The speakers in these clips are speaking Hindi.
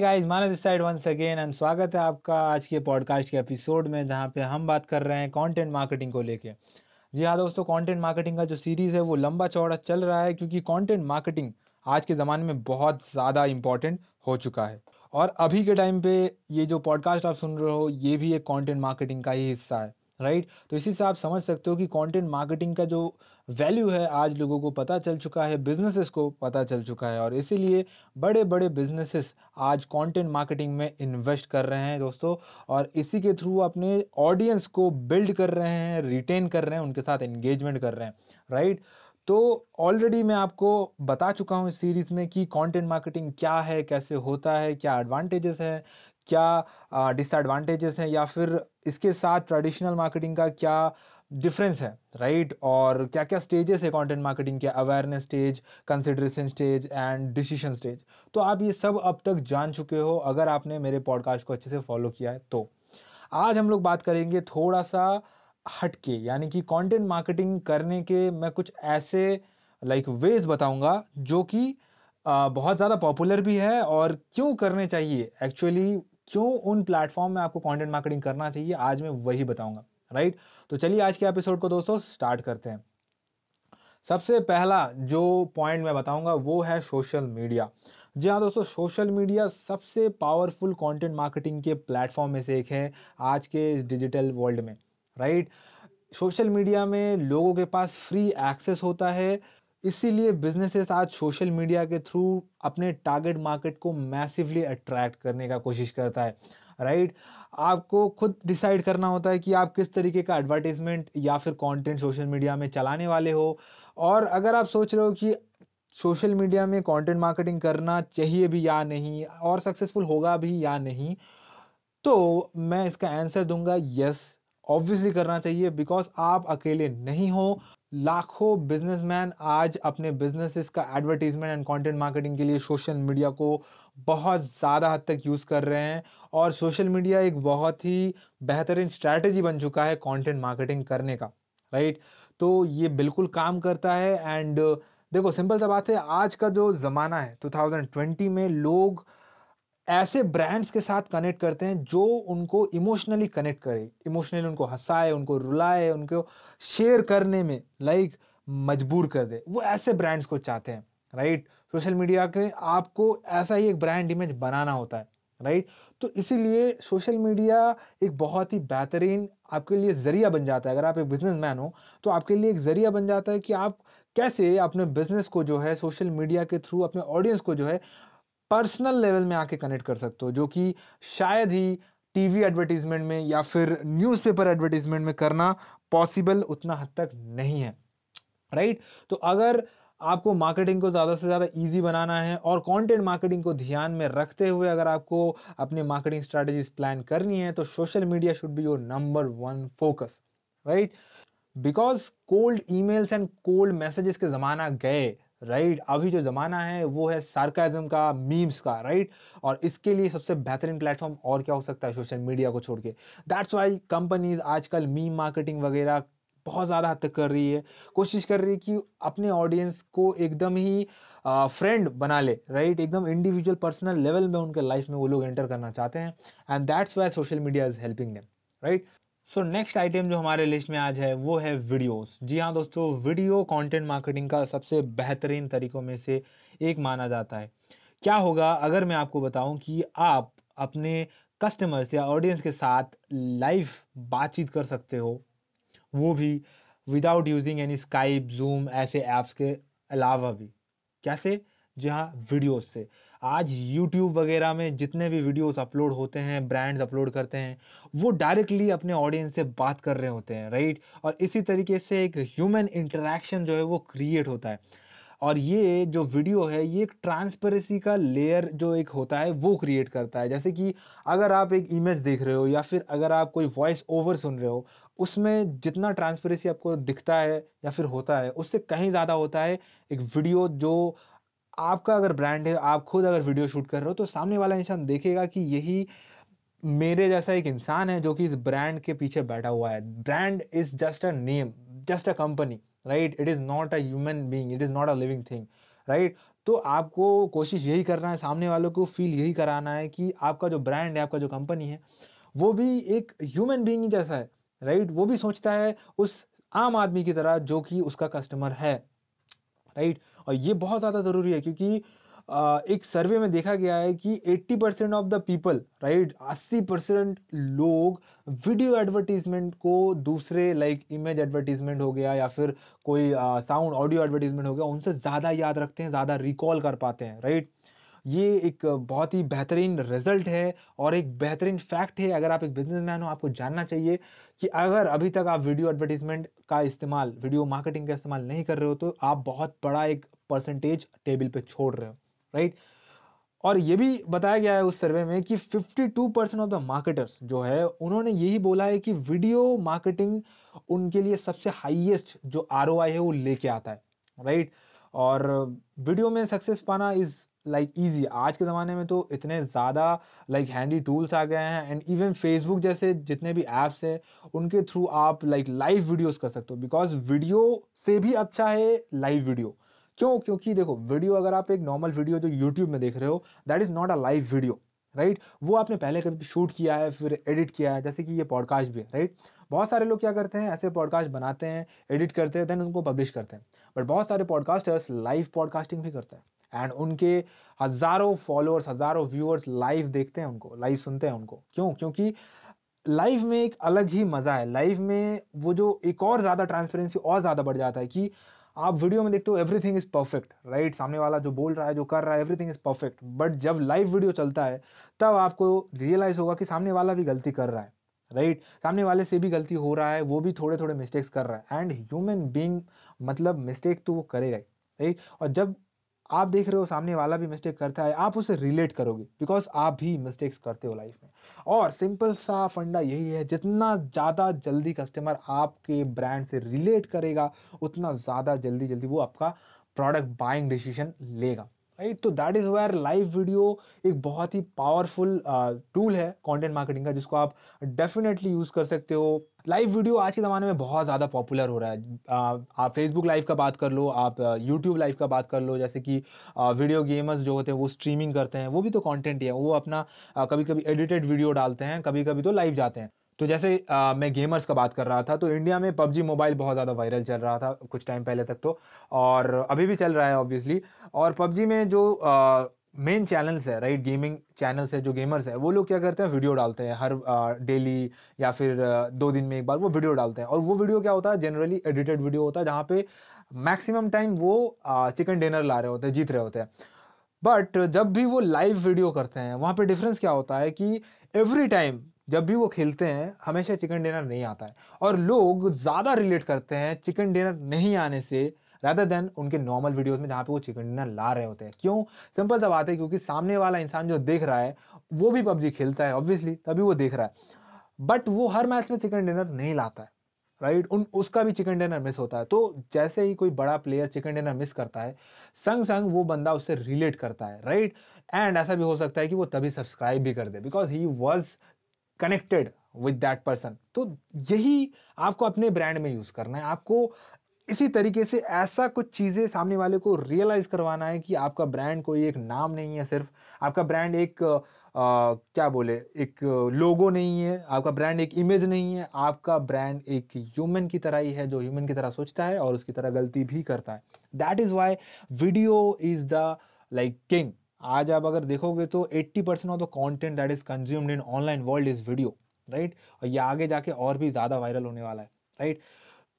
Guys Manav this side once again and स्वागत है आपका आज के पॉडकास्ट के एपिसोड में जहाँ पे हम बात कर रहे हैं कंटेंट मार्केटिंग को लेके। जी हाँ दोस्तों कंटेंट मार्केटिंग का जो सीरीज़ है वो लंबा चौड़ा चल रहा है क्योंकि कंटेंट मार्केटिंग आज के ज़माने में बहुत ज़्यादा इंपॉर्टेंट हो चुका है। और अभी के टाइम पे ये जो पॉडकास्ट आप सुन रहे हो, ये भी एक कंटेंट मार्केटिंग का ही हिस्सा है। Right right? तो इसी से आप समझ सकते हो कि कंटेंट मार्केटिंग का जो वैल्यू है, आज लोगों को पता चल चुका है बिजनेसेस को पता चल चुका है और इसीलिए बड़े बड़े बिजनेसेस आज कंटेंट मार्केटिंग में इन्वेस्ट कर रहे हैं दोस्तों और इसी के थ्रू अपने ऑडियंस को बिल्ड कर रहे हैं रिटेन कर रहे हैं, उनके साथ एंगेजमेंट कर रहे हैं राइट right? तो ऑलरेडी मैं आपको बता चुका हूँ इस सीरीज़ में कि कंटेंट मार्केटिंग क्या है, कैसे होता है, क्या एडवांटेजेस हैं क्या डिसएडवांटेजेस हैं या फिर इसके साथ ट्रेडिशनल मार्केटिंग का क्या डिफरेंस है राइट right? और क्या क्या स्टेजेस है कंटेंट मार्केटिंग के awareness stage consideration stage and decision stage तो आप ये सब अब तक जान चुके हो, अगर आपने मेरे पॉडकास्ट को अच्छे से फॉलो किया है तो। आज हम लोग बात करेंगे थोड़ा सा हटके, यानी कि कंटेंट मार्केटिंग करने के मैं कुछ ऐसे लाइक वेज बताऊँगा, जो कि बहुत ज़्यादा पॉपुलर भी है और क्यों करने चाहिए? एक्चुअली क्यों उन प्लेटफॉर्म में आपको कंटेंट मार्केटिंग करना चाहिए, आज मैं वही बताऊँगा राइट तो चलिए आज के एपिसोड को दोस्तों स्टार्ट करते हैं। सबसे पहला जो पॉइंट मैं बताऊँगा वो है सोशल मीडिया जी हाँ दोस्तों सोशल मीडिया सबसे पावरफुल कंटेंट मार्केटिंग के प्लेटफॉर्म में से एक है आज के इस डिजिटल वर्ल्ड में राइट सोशल मीडिया में लोगों के पास फ्री एक्सेस होता है इसीलिए बिजनेसेस आज सोशल मीडिया के थ्रू अपने टारगेट मार्केट को मैसिवली अट्रैक्ट करने का कोशिश करता है राइट आपको खुद डिसाइड करना होता है कि आप किस तरीके का एडवर्टीजमेंट या फिर कंटेंट सोशल मीडिया में चलाने वाले हो। और अगर आप सोच रहे हो कि सोशल मीडिया में कंटेंट मार्केटिंग करना चाहिए भी या नहीं और सक्सेसफुल होगा भी या नहीं तो मैं इसका आंसर दूँगा यस ऑब्वियसली करना चाहिए बिकॉज़ आप अकेले नहीं हो। लाखों बिजनेसमैन आज अपने बिजनेसेस का एडवर्टीजमेंट एंड कंटेंट मार्केटिंग के लिए सोशल मीडिया को बहुत ज़्यादा हद तक यूज़ कर रहे हैं और सोशल मीडिया एक बहुत ही बेहतरीन स्ट्रैटेजी बन चुका है कंटेंट मार्केटिंग करने का राइट तो ये बिल्कुल काम करता है एंड देखो सिंपल सा बात है, आज का जो ज़माना है 2020 में लोग ऐसे ब्रांड्स के साथ कनेक्ट करते हैं जो उनको इमोशनली कनेक्ट करे। इमोशनली उनको हंसाए, उनको रुलाए, उनको शेयर करने में लाइक मजबूर कर दे। वो ऐसे ब्रांड्स को चाहते हैं राइट सोशल मीडिया के आपको ऐसा ही एक ब्रांड इमेज बनाना होता है राइट तो इसीलिए सोशल मीडिया एक बहुत ही बेहतरीन आपके लिए ज़रिया बन जाता है। अगर आप एक बिजनेसमैन हो तो आपके लिए एक ज़रिया बन जाता है कि आप कैसे अपने बिज़नेस को जो है सोशल मीडिया के थ्रू अपने ऑडियंस को जो है पर्सनल लेवल में आके कनेक्ट कर सकते हो, जो कि शायद ही टीवी एडवर्टीजमेंट में या फिर न्यूज़पेपर एडवर्टीजमेंट में करना पॉसिबल उतना हद तक नहीं है राइट तो अगर आपको मार्केटिंग को ज़्यादा से ज़्यादा इजी बनाना है और कंटेंट मार्केटिंग को ध्यान में रखते हुए अगर आपको अपने मार्केटिंग स्ट्रेटजीज प्लान करनी है तो social media should be your number one focus right because cold emails and cold messages के ज़माना गए राइट? अभी जो ज़माना है, वो है सार्काजम का मीम्स का, राइट? और इसके लिए सबसे बेहतरीन प्लेटफॉर्म और क्या हो सकता है सोशल मीडिया को छोड़ के दैट्स वाई कंपनीज़ आजकल मीम मार्केटिंग वगैरह बहुत ज़्यादा हद तक कर रही है कोशिश कर रही है कि अपने ऑडियंस को एकदम ही फ्रेंड बना ले, राइट? एकदम इंडिविजुअल पर्सनल लेवल में उनके लाइफ में वो लोग एंटर करना चाहते हैं and that's why social media is helping them right so next item जो हमारे लिस्ट में आज है, वो है वीडियोस जी हाँ दोस्तों वीडियो कंटेंट मार्केटिंग का सबसे बेहतरीन तरीकों में से एक माना जाता है। क्या होगा, अगर मैं आपको बताऊँ कि आप अपने कस्टमर्स या ऑडियंस के साथ लाइव बातचीत कर सकते हो, वो भी without using any Skype Zoom ऐसे ऐप्स के अलावा भी। कैसे? जी हाँ वीडियोस से। आज यूट्यूब वगैरह में जितने भी वीडियोस अपलोड होते हैं ब्रांड्स अपलोड करते हैं, वो डायरेक्टली अपने ऑडियंस से बात कर रहे होते हैं राइट और इसी तरीके से एक ह्यूमन इंटरेक्शन जो है वो क्रिएट होता है। और ये जो वीडियो है, ये एक ट्रांसपेरेंसी का लेयर जो एक होता है, वो क्रिएट करता है। जैसे कि अगर आप एक इमेज देख रहे हो या फिर अगर आप कोई वॉइस ओवर सुन रहे हो, उसमें जितना ट्रांसपेरेंसी आपको दिखता है या फिर होता है, उससे कहीं ज़्यादा होता है एक वीडियो जो आपका अगर ब्रांड है, आप खुद अगर वीडियो शूट कर रहे हो तो सामने वाला इंसान देखेगा कि यही मेरे जैसा एक इंसान है जो कि इस ब्रांड के पीछे बैठा हुआ है। Brand is just a name just a company right it is not a human being it is not a living thing right तो आपको कोशिश यही करना है, सामने वालों को फील यही कराना है कि आपका जो ब्रांड है, आपका जो कंपनी है, वो भी एक ह्यूमन बींग जैसा है राइट वो भी सोचता है उस आम आदमी की तरह जो कि उसका कस्टमर है। राइट? और ये बहुत ज़्यादा ज़रूरी है क्योंकि एक सर्वे में देखा गया है कि 80 percent of the people, right 80 percent लोग वीडियो एडवर्टीजमेंट को दूसरे, लाइक, इमेज एडवर्टीजमेंट हो गया या फिर कोई साउंड, ऑडियो एडवर्टीजमेंट हो गया, उनसे ज़्यादा याद रखते हैं, ज़्यादा रिकॉल कर पाते हैं, राइट? ये एक बहुत ही बेहतरीन रिज़ल्ट है और एक बेहतरीन फैक्ट है। अगर आप एक बिजनेसमैन हो, आपको जानना चाहिए कि अगर अभी तक आप वीडियो एडवर्टीजमेंट का इस्तेमाल, वीडियो मार्केटिंग का इस्तेमाल नहीं कर रहे हो तो आप बहुत बड़ा एक परसेंटेज टेबल पे छोड़ रहे हो राइट और ये भी बताया गया है उस सर्वे में कि 52 परसेंट ऑफ़ द मार्केटर्स जो है, उन्होंने यही बोला है कि वीडियो मार्केटिंग उनके लिए सबसे हाईएस्ट जो आरओआई है, वो लेके आता है राइट और वीडियो में सक्सेस पाना इज़ लाइक ईजी आज के ज़माने में तो इतने ज़्यादा लाइक हैंडी टूल्स आ गए हैं एंड इवन फेसबुक जैसे जितने भी ऐप्स हैं, उनके थ्रू आप लाइक लाइव वीडियोस कर सकते हो। बिकॉज़ वीडियो से भी अच्छा है लाइव वीडियो क्यों? क्योंकि देखो वीडियो अगर आप एक नॉर्मल वीडियो जो यूट्यूब में देख रहे हो that is not a live video right वो आपने पहले कभी शूट किया है, फिर एडिट किया है, जैसे कि ये पॉडकास्ट भी है राइट बहुत सारे लोग क्या करते हैं, ऐसे पॉडकास्ट बनाते हैं एडिट करते हैं देन उनको पब्लिश करते हैं। बट बहुत सारे पॉडकास्टर्स लाइव पॉडकास्टिंग भी करते हैं। एंड उनके हज़ारों फॉलोअर्स हज़ारों व्यूअर्स लाइव देखते हैं उनको लाइव सुनते हैं उनको। क्यों? क्योंकि लाइव में एक अलग ही मज़ा है। लाइव में वो जो एक और ज़्यादा ट्रांसपेरेंसी और ज़्यादा बढ़ जाता है कि आप वीडियो में देखते हो एवरीथिंग इज़ परफेक्ट राइट सामने वाला जो बोल रहा है, जो कर रहा है एवरीथिंग इज़ परफेक्ट बट जब लाइव वीडियो चलता है, तब आपको रियलाइज़ होगा कि सामने वाला भी गलती कर रहा है राइट right? सामने वाले से भी गलती हो रहा है, वो भी थोड़े थोड़े मिस्टेक्स कर रहा है। एंड ह्यूमन बींग मतलब मिस्टेक तो वो करेगा राइट right? और जब आप देख रहे हो सामने वाला भी मिस्टेक करता है आप उसे रिलेट करोगे बिकॉज़ आप भी मिस्टेक्स करते हो लाइफ में। और सिंपल सा फंडा यही है जितना ज़्यादा जल्दी कस्टमर आपके ब्रांड से रिलेट करेगा उतना ज़्यादा जल्दी जल्दी वो आपका प्रोडक्ट बाइंग डिसीज़न लेगा। राइट तो that is where live video एक बहुत ही पावरफुल टूल uh, है कंटेंट मार्केटिंग का जिसको आप डेफिनेटली यूज़ कर सकते हो। लाइव वीडियो आज के ज़माने में बहुत ज़्यादा पॉपुलर हो रहा है। आप फेसबुक लाइव का बात कर लो आप यूट्यूब लाइव का बात कर लो जैसे कि वीडियो गेमर्स जो होते हैं वो स्ट्रीमिंग करते हैं वो भी तो कॉन्टेंट ही है। वो अपना कभी कभी एडिटेड वीडियो डालते हैं कभी कभी तो लाइव जाते हैं। तो जैसे आ, मैं गेमर्स का बात कर रहा था तो इंडिया में पबजी मोबाइल बहुत ज़्यादा वायरल चल रहा था कुछ टाइम पहले तक तो और अभी भी चल रहा है ऑब्वियसली और पबजी में जो मेन चैनल्स है राइट गेमिंग चैनल्स है, जो गेमर्स है, वो लोग क्या करते हैं? वीडियो डालते हैं हर डेली या फिर दो दिन में एक बार वो वीडियो डालते हैं। और वो वीडियो क्या होता है? जनरली एडिटेड वीडियो होता है, जहाँ पे मैक्सिमम टाइम वो चिकन डिनर ला रहे होते हैं, जीत रहे होते हैं। बट जब भी वो लाइव वीडियो करते हैं, वहाँ पे डिफरेंस क्या होता है कि एवरी टाइम जब भी वो खेलते हैं, हमेशा चिकन डिनर नहीं आता है। और लोग ज़्यादा रिलेट करते हैं चिकन डिनर नहीं आने से रादर देन उनके नॉर्मल वीडियोस में जहाँ पे वो चिकन डिनर ला रहे होते हैं। क्यों? सिंपल सा बात है क्योंकि सामने वाला इंसान जो देख रहा है, वो भी पबजी खेलता है ऑब्वियसली तभी वो देख रहा है। बट वो हर मैच में चिकन डिनर नहीं लाता है राइट right? उन, उसका भी चिकन डिनर मिस होता है। तो जैसे ही कोई बड़ा प्लेयर चिकन डिनर मिस करता है संग संग वो बंदा उससे रिलेट करता है राइट right? एंड ऐसा भी हो सकता है कि वो तभी सब्सक्राइब भी कर दे because he was connected with that person तो यही आपको अपने ब्रांड में यूज़ करना है। आपको इसी तरीके से ऐसा कुछ चीज़ें सामने वाले को रियलाइज़ करवाना है कि आपका ब्रांड कोई एक नाम नहीं है सिर्फ़। आपका ब्रांड एक आ, क्या बोले एक लोगो नहीं है आपका ब्रांड एक इमेज नहीं है आपका ब्रांड एक ह्यूमन की तरह ही है जो ह्यूमन की तरह सोचता है और उसकी तरह गलती भी करता है। That is why video is the like king आज आप अगर देखोगे तो 80 percent of the content that is consumed in online world is video right और ये आगे जाके और भी ज़्यादा वायरल होने वाला है राइट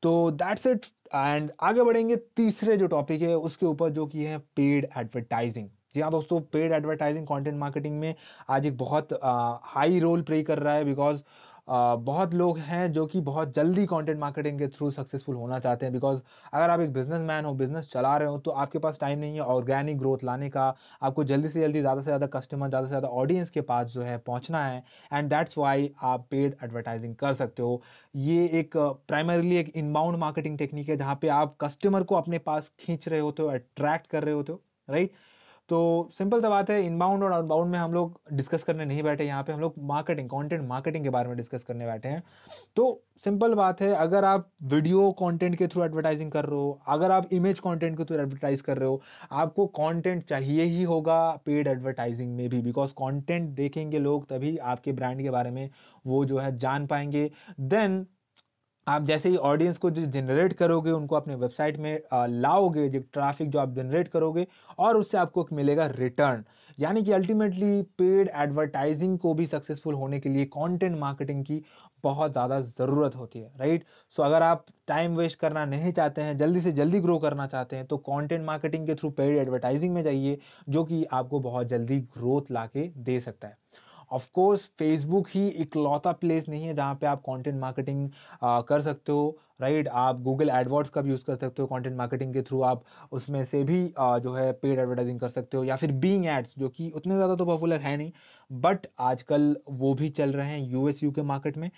तो दैट्स इट एंड आगे बढ़ेंगे तीसरे जो टॉपिक है, उसके ऊपर जो कि है पेड एडवर्टाइजिंग जी हाँ दोस्तों पेड एडवर्टाइजिंग कंटेंट मार्केटिंग में आज एक बहुत हाई रोल प्ले कर रहा है बिकॉज़ बहुत लोग हैं जो कि बहुत जल्दी कंटेंट मार्केटिंग के थ्रू सक्सेसफुल होना चाहते हैं बिकॉज़ अगर आप एक बिज़नेस मैन हो बिज़नेस चला रहे हो तो आपके पास टाइम नहीं है ऑर्गेनिक ग्रोथ लाने का। आपको जल्दी से जल्दी, ज़्यादा से ज़्यादा कस्टमर ज़्यादा से ज़्यादा ऑडियंस के पास जो है पहुँचना है एंड दैट्स वाई आप पेड एडवर्टाइजिंग कर सकते हो। ये एक प्राइमरीली एक इनबाउंड मार्केटिंग टेक्निक है, जहाँ पे आप कस्टमर को अपने पास खींच रहे होते हो अट्रैक्ट कर रहे होते हो राइट तो सिंपल सा बात है इनबाउंड और आउटबाउंड में हम लोग डिस्कस करने नहीं बैठे, यहाँ पे हम लोग मार्केटिंग कंटेंट मार्केटिंग के बारे में डिस्कस करने बैठे हैं। तो सिंपल बात है, अगर आप वीडियो कंटेंट के थ्रू एडवर्टाइजिंग कर रहे हो, अगर आप इमेज कंटेंट के थ्रू एडवर्टाइज कर रहे हो, आपको कंटेंट चाहिए ही होगा पेड एडवर्टाइजिंग में भी बिकॉज़ कंटेंट देखेंगे लोग तभी आपके ब्रांड के बारे में वो जो है जान पाएँगे। देन आप जैसे ही ऑडियंस को जो जनरेट करोगे, उनको अपने वेबसाइट में लाओगे, जो ट्रैफ़िक जो आप जनरेट करोगे, और उससे आपको मिलेगा रिटर्न यानी कि अल्टीमेटली पेड एडवर्टाइजिंग को भी सक्सेसफुल होने के लिए कंटेंट मार्केटिंग की बहुत ज़्यादा ज़रूरत होती है राइट सो अगर आप टाइम वेस्ट करना नहीं चाहते हैं, जल्दी से जल्दी ग्रो करना चाहते हैं तो कंटेंट मार्केटिंग के थ्रू पेड एडवर्टाइजिंग में जाइए, जो कि आपको बहुत जल्दी ग्रोथ ला दे सकता है। ऑफ़ कोर्स फेसबुक ही इकलौता प्लेस नहीं है जहाँ पे आप कंटेंट मार्केटिंग कर सकते हो राइट? आप गूगल एडवर्ड्स का भी यूज़ कर सकते हो कंटेंट मार्केटिंग के थ्रू आप उसमें से भी जो है पेड एडवर्टाइजिंग कर सकते हो या फिर बीइंग एड्स जो कि उतने ज़्यादा तो पॉपुलर है नहीं बट आजकल वो भी चल रहे हैं U S U K market में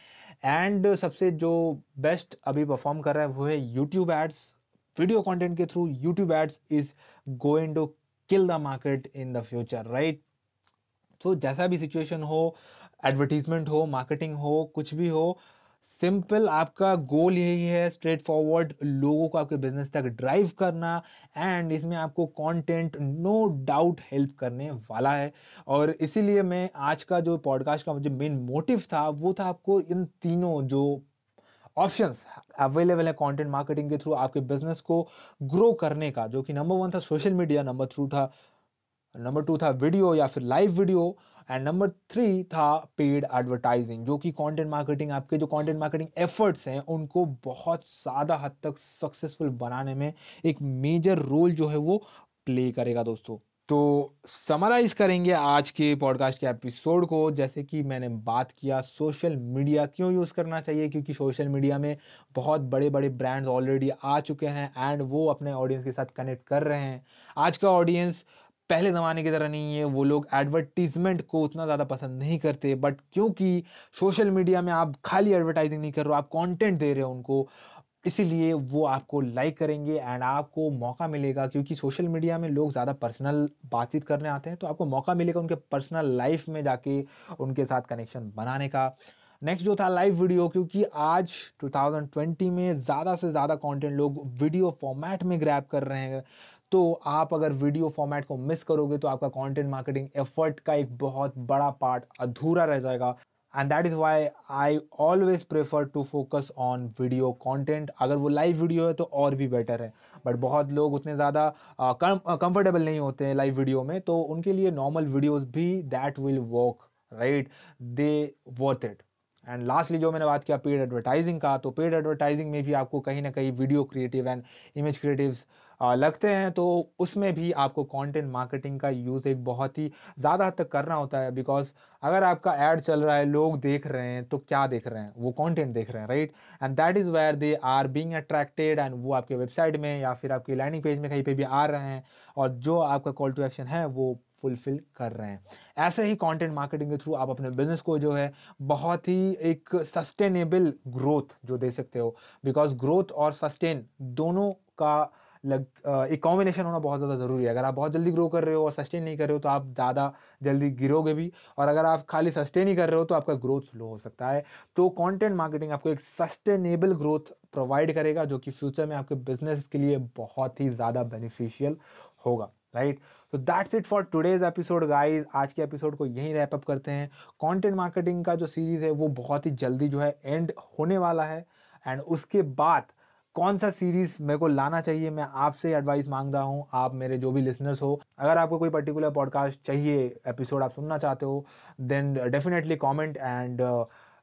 एंड सबसे जो बेस्ट अभी परफॉर्म कर रहा है वो है यूट्यूब एड्स वीडियो कंटेंट के through YouTube ads is going to kill the market in the future right तो जैसा भी सिचुएशन हो एडवर्टीजमेंट हो मार्केटिंग हो, कुछ भी हो सिंपल आपका गोल यही है स्ट्रेट फॉरवर्ड लोगों को आपके बिज़नेस तक ड्राइव करना एंड इसमें आपको कंटेंट नो डाउट हेल्प करने वाला है। और इसीलिए मैं आज का जो पॉडकास्ट का जो मेन मोटिव था, वो था आपको इन तीनों जो ऑप्शंस अवेलेबल है कंटेंट मार्केटिंग के थ्रू आपके बिज़नेस को ग्रो करने का, जो कि नंबर वन था सोशल मीडिया नंबर थ्रू था नंबर टू था वीडियो या फिर live video and number three था पेड एडवर्टाइजिंग जो कि कंटेंट मार्केटिंग आपके जो कंटेंट मार्केटिंग एफर्ट्स हैं, उनको बहुत ज़्यादा हद तक सक्सेसफुल बनाने में एक मेजर रोल जो है वो प्ले करेगा दोस्तों। तो समराइज करेंगे आज के पॉडकास्ट के एपिसोड को। जैसे कि मैंने बात किया सोशल मीडिया क्यों यूज़ करना चाहिए? क्योंकि सोशल मीडिया में बहुत बड़े बड़े ब्रांड्स ऑलरेडी आ चुके हैं एंड वो अपने ऑडियंस के साथ कनेक्ट कर रहे हैं। आज का ऑडियंस पहले ज़माने की तरह नहीं है, वो लोग एडवर्टीजमेंट को उतना ज़्यादा पसंद नहीं करते बट क्योंकि सोशल मीडिया में आप खाली एडवर्टाइजिंग नहीं कर रहे हो, आप कंटेंट दे रहे हो उनको, इसीलिए वो आपको लाइक करेंगे एंड आपको मौका मिलेगा, क्योंकि सोशल मीडिया में लोग ज़्यादा पर्सनल बातचीत करने आते हैं तो आपको मौका मिलेगा उनके पर्सनल लाइफ में जाके उनके साथ कनेक्शन बनाने का। नेक्स्ट जो था लाइव वीडियो क्योंकि आज 2020 में ज़्यादा से ज़्यादा कंटेंट लोग वीडियो फॉर्मेट में ग्रैब कर रहे हैं। तो आप अगर वीडियो फॉर्मेट को मिस करोगे तो आपका कंटेंट मार्केटिंग एफर्ट का एक बहुत बड़ा पार्ट अधूरा रह जाएगा। And that is why I always prefer to focus on video content अगर वो लाइव वीडियो है तो और भी बेटर है। बट बहुत लोग उतने ज़्यादा कंफर्टेबल नहीं होते हैं लाइव वीडियो में तो उनके लिए नॉर्मल वीडियोज़ भी that will work right they worth it and lastly जो मैंने बात किया पेड एडवर्टाइजिंग का तो पेड एडवर्टाइजिंग में भी आपको कहीं ना कहीं video creative and image creatives लगते हैं तो उसमें भी आपको कंटेंट मार्केटिंग का यूज़ एक बहुत ही ज़्यादा हद तक करना होता है बिकॉज़ अगर आपका ऐड चल रहा है, लोग देख रहे हैं तो क्या देख रहे हैं? वो कंटेंट देख रहे हैं right and that is where they are being attracted and वो आपके वेबसाइट में या फिर आपकी लैंडिंग पेज में कहीं पे भी आ रहे हैं और जो आपका कॉल टू एक्शन है, वो फुलफिल कर रहे हैं। ऐसे ही कंटेंट मार्केटिंग के थ्रू आप अपने बिज़नेस को जो है, बहुत ही एक सस्टेनेबल ग्रोथ जो दे सकते हो बिकॉज़ ग्रोथ और सस्टेन दोनों का लग एक कॉम्बिनेशन होना बहुत ज़्यादा ज़रूरी है। अगर आप बहुत जल्दी ग्रो कर रहे हो और सस्टेन नहीं कर रहे हो तो आप ज़्यादा जल्दी गिरोगे भी। और अगर आप खाली सस्टेन ही कर रहे हो तो आपका ग्रोथ स्लो हो सकता है। तो कंटेंट मार्केटिंग आपको एक सस्टेनेबल ग्रोथ प्रोवाइड करेगा, जो कि फ्यूचर में आपके बिज़नेस के लिए बहुत ही ज़्यादा बेनिफिशियल होगा राइट तो that's it for today's episode guys आज के एपिसोड को यहीं रैप अप करते हैं। कंटेंट मार्केटिंग का जो सीरीज़ है, वो बहुत ही जल्दी जो है एंड होने वाला है। एंड उसके बाद कौन सा सीरीज़ मेरे को लाना चाहिए? मैं आपसे एडवाइस मांग रहा हूँ। आप मेरे जो भी लिसनर्स हो, अगर आपको कोई पर्टिकुलर पॉडकास्ट चाहिए एपिसोड आप सुनना चाहते हो देन डेफिनेटली कॉमेंट एंड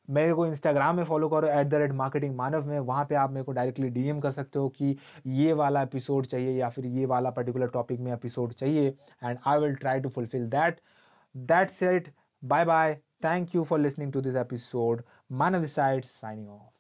मेरे को इंस्टाग्राम में फॉलो करो at the rate marketing Manav में। वहाँ पे आप मेरे को डायरेक्टली डीएम कर सकते हो कि ये वाला एपिसोड चाहिए या फिर ये वाला पर्टिकुलर टॉपिक में एपिसोड चाहिए and I will try to fulfil that that's it bye bye thank you for listening to this episode Manav side signing off